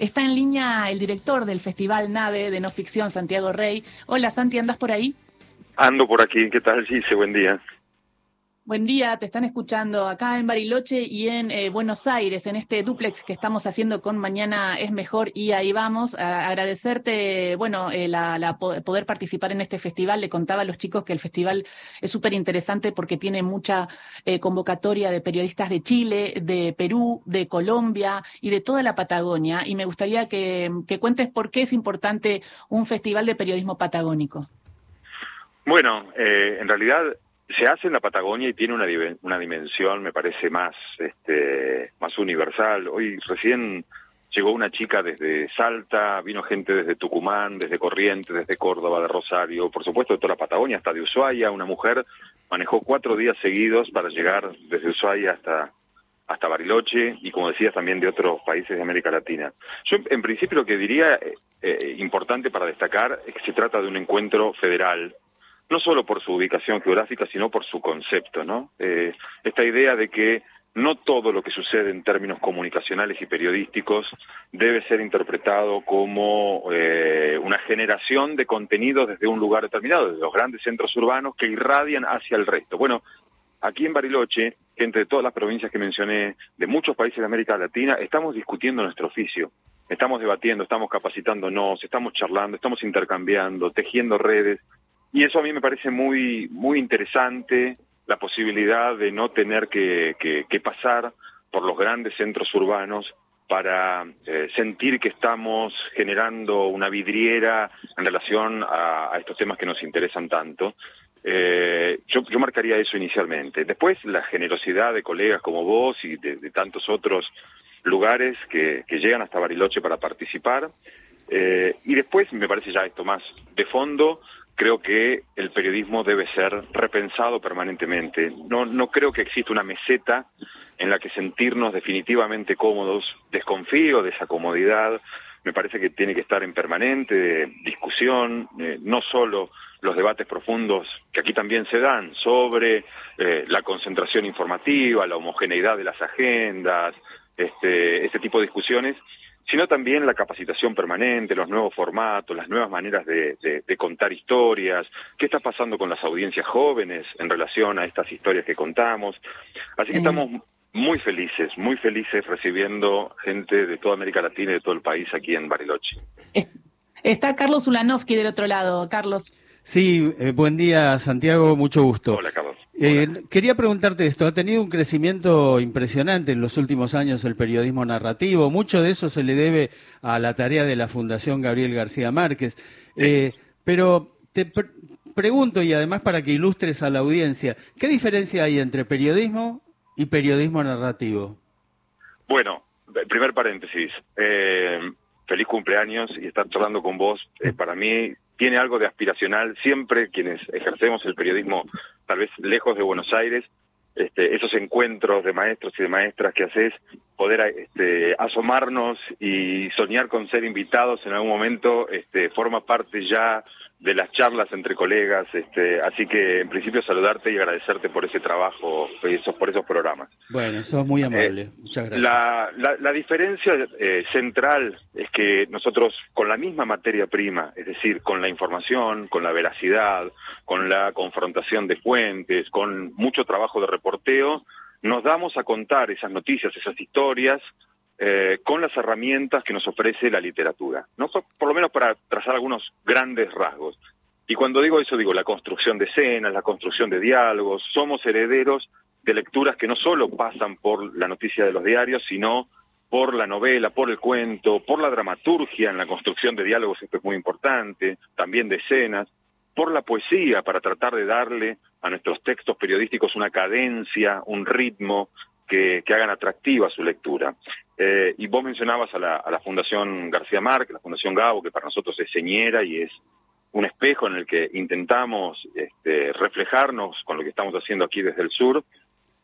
Está en línea el director del Festival Nave de No Ficción, Santiago Rey. Hola Santi, ¿andas por ahí? Ando por aquí, ¿qué tal? Sí, buen día. Buen día, te están escuchando acá en Bariloche y en eh, Buenos Aires, en este duplex que estamos haciendo con Mañana es Mejor y ahí vamos. A agradecerte, bueno, eh, la, poder participar en este festival. Le contaba a los chicos que el festival es súper interesante porque tiene mucha eh, convocatoria de periodistas de Chile, de Perú, de Colombia y de toda la Patagonia. Y me gustaría que, que cuentes por qué es importante un festival de periodismo patagónico. Bueno, en realidad se hace en la Patagonia y tiene una, una dimensión, me parece, más, este, más universal. Hoy recién llegó una chica desde Salta, vino gente desde Tucumán, desde Corrientes, desde Córdoba, de Rosario, por supuesto de toda la Patagonia, hasta de Ushuaia. Una mujer manejó cuatro días seguidos para llegar desde Ushuaia hasta hasta Bariloche y como decías también de otros países de América Latina. Yo en principio lo que diría eh, eh, importante para destacar es que se trata de un encuentro federal no solo por su ubicación geográfica, sino por su concepto, ¿no? Eh, esta idea de que no todo lo que sucede en términos comunicacionales y periodísticos debe ser interpretado como eh, una generación de contenidos desde un lugar determinado, desde los grandes centros urbanos que irradian hacia el resto. Bueno, aquí en Bariloche, gente de todas las provincias que mencioné, de muchos países de América Latina, estamos discutiendo nuestro oficio, estamos debatiendo, estamos capacitándonos, estamos charlando, estamos intercambiando, tejiendo redes, y eso a mí me parece muy, muy interesante, la posibilidad de no tener que, pasar por los grandes centros urbanos para eh, sentir que estamos generando una vidriera en relación a, estos temas que nos interesan tanto. Eh, yo, yo, marcaría eso inicialmente. Después, la generosidad de colegas como vos y de, tantos otros lugares que, que, llegan hasta Bariloche para participar. Eh, y después, me parece ya esto más de fondo, creo que el periodismo debe ser repensado permanentemente. No, no creo que exista una meseta en la que sentirnos definitivamente cómodos. Desconfío de esa comodidad. Me parece que tiene que estar en permanente discusión, eh, no solo los debates profundos que aquí también se dan sobre eh, la concentración informativa, la homogeneidad de las agendas, este, este tipo de discusiones, sino también la capacitación permanente, los nuevos formatos, las nuevas maneras de, contar historias, qué está pasando con las audiencias jóvenes en relación a estas historias que contamos. Así que estamos muy felices, muy felices recibiendo gente de toda América Latina y de todo el país aquí en Bariloche. Está Carlos Ulanovsky del otro lado. Carlos. Sí, eh, buen día Santiago, mucho gusto. Hola Carlos. Eh, quería preguntarte esto, ha tenido un crecimiento impresionante en los últimos años el periodismo narrativo, mucho de eso se le debe a la tarea de la Fundación Gabriel García Márquez, eh, pero te pregunto y además para que ilustres a la audiencia, ¿qué diferencia hay entre periodismo y periodismo narrativo? Bueno, primer paréntesis, eh, feliz cumpleaños y estar charlando con vos, para mí tiene algo de aspiracional, siempre quienes ejercemos el periodismo tal vez lejos de Buenos Aires, este, esos encuentros de maestros y de maestras que haces, poder este, asomarnos y soñar con ser invitados en algún momento, este, forma parte ya de las charlas entre colegas, este, así que en principio saludarte y agradecerte por ese trabajo, esos, por esos programas. Bueno, eso es muy amable, eh, muchas gracias. La, la, diferencia eh, central es que nosotros con la misma materia prima, es decir, con la información, con la veracidad, con la confrontación de fuentes, con mucho trabajo de reporteo, nos damos a contar esas noticias, esas historias, eh, con las herramientas que nos ofrece la literatura, ¿no? por lo menos para trazar algunos grandes rasgos. Y cuando digo eso, digo la construcción de escenas, la construcción de diálogos, somos herederos de lecturas que no solo pasan por la noticia de los diarios, sino por la novela, por el cuento, por la dramaturgia en la construcción de diálogos, esto es muy importante, también de escenas, por la poesía para tratar de darle a nuestros textos periodísticos una cadencia, un ritmo, que, hagan atractiva su lectura. Eh, y vos mencionabas a la, Fundación García Márquez, la Fundación Gabo, que para nosotros es señera y es un espejo en el que intentamos este, reflejarnos con lo que estamos haciendo aquí desde el sur.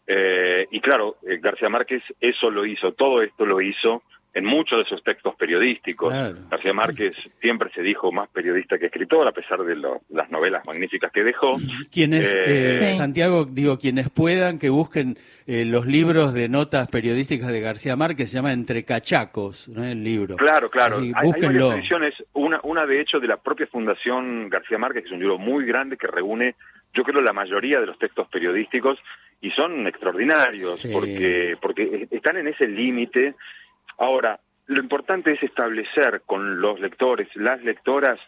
Eh, y claro, eh, García Márquez eso lo hizo, todo esto lo hizo en muchos de esos textos periodísticos. García Márquez siempre se dijo más periodista que escritor, a pesar de las novelas magníficas que dejó. Quienes, eh, eh, Santiago, digo, quienes puedan que busquen eh, los libros de notas periodísticas de García Márquez, se llama Entre Cachacos, ¿no? el libro. Claro, claro. hay, búsquenlo. varias ediciones, una, una de hecho de la propia Fundación García Márquez, que es un libro muy grande que reúne, yo creo, la mayoría de los textos periodísticos y son extraordinarios porque porque están en ese límite Ahora, lo importante es establecer con los lectores, las lectoras,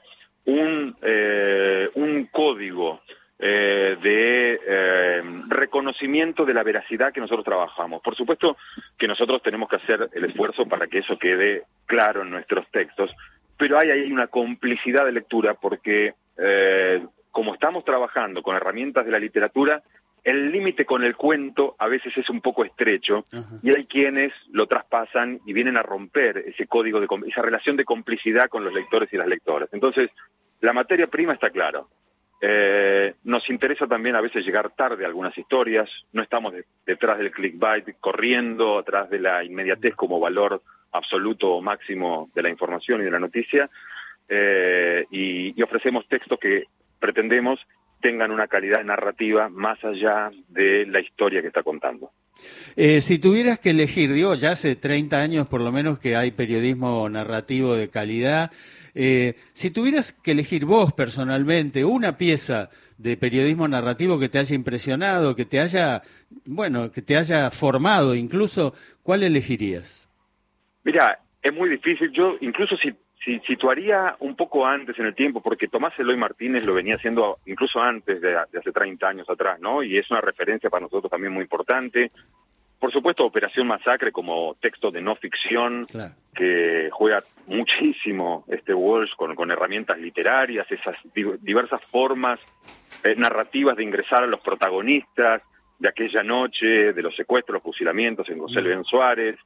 un, eh, un código eh, de eh, reconocimiento de la veracidad que nosotros trabajamos. Por supuesto que nosotros tenemos que hacer el esfuerzo para que eso quede claro en nuestros textos, pero hay ahí una complicidad de lectura porque como estamos trabajando con herramientas de la literatura, el límite con el cuento a veces es un poco estrecho y hay quienes lo traspasan y vienen a romper ese código, de, esa relación de complicidad con los lectores y las lectoras. Entonces, la materia prima está claro. Eh, nos interesa también a veces llegar tarde a algunas historias, no estamos detrás del clickbait, corriendo atrás de la inmediatez como valor absoluto o máximo de la información y de la noticia, eh, y ofrecemos textos que pretendemos tengan una calidad narrativa más allá de la historia que está contando. Eh, si tuvieras que elegir, digo, ya hace 30 años por lo menos que hay periodismo narrativo de calidad, eh, si tuvieras que elegir vos personalmente una pieza de periodismo narrativo que te haya impresionado, que te haya, bueno, que te haya formado incluso, ¿cuál elegirías? Mira, es muy difícil. Yo, incluso si si situaría un poco antes en el tiempo, porque Tomás Eloy Martínez lo venía haciendo incluso antes de, hace 30 años atrás, ¿no? Y es una referencia para nosotros también muy importante. Por supuesto, Operación Masacre como texto de no ficción, que juega muchísimo este Walsh con, con herramientas literarias, esas diversas formas eh, narrativas de ingresar a los protagonistas de aquella noche, de los secuestros, los fusilamientos en José León Suárez,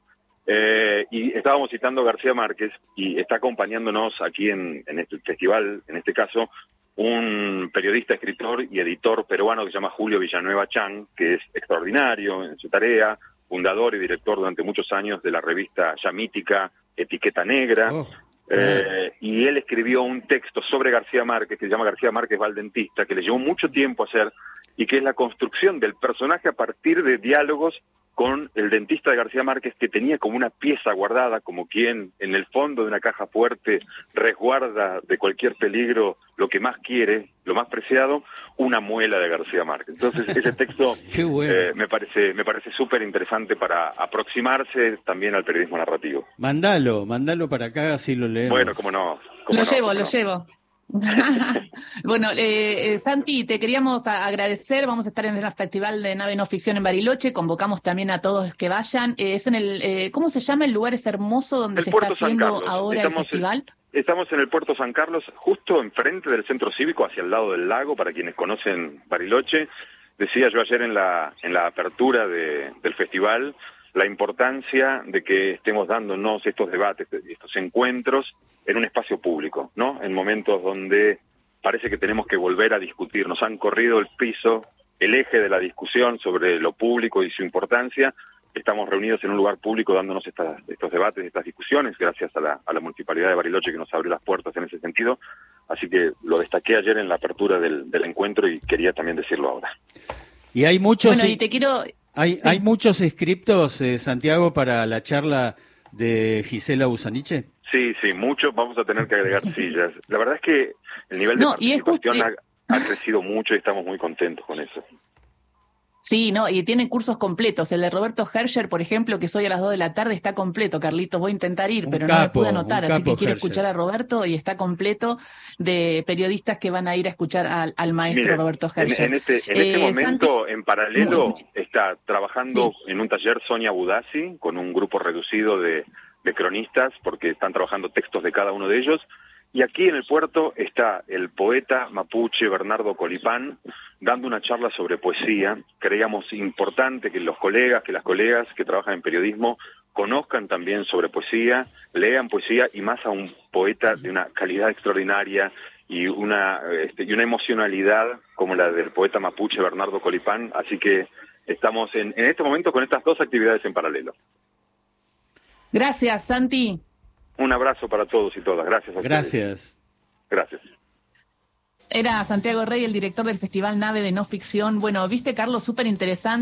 eh, y estábamos citando a García Márquez y está acompañándonos aquí en, este festival, en este caso, un periodista, escritor y editor peruano que se llama Julio Villanueva Chan, que es extraordinario en su tarea, fundador y director durante muchos años de la revista ya mítica Etiqueta Negra. Oh, eh, y él escribió un texto sobre García Márquez que se llama García Márquez Valdentista, que le llevó mucho tiempo hacer y que es la construcción del personaje a partir de diálogos con el dentista de García Márquez que tenía como una pieza guardada, como quien en el fondo de una caja fuerte resguarda de cualquier peligro lo que más quiere, lo más preciado, una muela de García Márquez. Entonces ese texto eh, me parece me parece súper interesante para aproximarse también al periodismo narrativo. Mándalo, mándalo para acá así lo leemos. Bueno, cómo no. lo llevo, lo llevo. bueno, eh, eh, Santi, te queríamos agradecer. Vamos a estar en el Festival de Nave No Ficción en Bariloche. Convocamos también a todos que vayan. Eh, es en el, ¿Cómo se llama el lugar? Es hermoso donde se está haciendo ahora el festival. estamos en el Puerto San Carlos, justo enfrente del centro cívico, hacia el lado del lago, para quienes conocen Bariloche. Decía yo ayer en la, en la apertura del festival la importancia de que estemos dándonos estos debates, estos encuentros en un espacio público, ¿no? En momentos donde parece que tenemos que volver a discutir. Nos han corrido el piso, el eje de la discusión sobre lo público y su importancia. Estamos reunidos en un lugar público dándonos estos debates, estas discusiones, gracias a la, a la Municipalidad de Bariloche que nos abrió las puertas en ese sentido. Así que lo destaqué ayer en la apertura del, encuentro y quería también decirlo ahora. Y hay muchos... Bueno, y te quiero... Hay, hay muchos inscriptos, eh, Santiago, para la charla de Gisela Busaniche. Sí, sí, muchos. Vamos a tener que agregar sillas. La verdad es que el nivel de participación ha, crecido mucho y estamos muy contentos con eso. Sí, no, y tienen cursos completos. El de Roberto Herscher, por ejemplo, que soy a las 2 de la tarde, está completo. Carlitos, voy a intentar ir, pero no me pude anotar, así que quiero escuchar a Roberto y está completo de periodistas que van a ir a escuchar al, maestro Roberto Herscher. En, este, en este eh, momento, en paralelo, está trabajando en un taller Sonia Budassi con un grupo reducido de, de cronistas, porque están trabajando textos de cada uno de ellos y aquí en el puerto está el poeta mapuche Bernardo Colipán dando una charla sobre poesía. Creíamos importante que los colegas, que las colegas que trabajan en periodismo conozcan también sobre poesía, lean poesía y más a un poeta de una calidad extraordinaria y una, este, y una emocionalidad como la del poeta mapuche Bernardo Colipán. Así que estamos en, en este momento con estas dos actividades en paralelo. Gracias, Santi. Un abrazo para todos y todas. Gracias. A Gracias. Gracias. Era Santiago Rey, el director del Festival Nave de No Ficción. Bueno, viste, Carlos, súper interesante.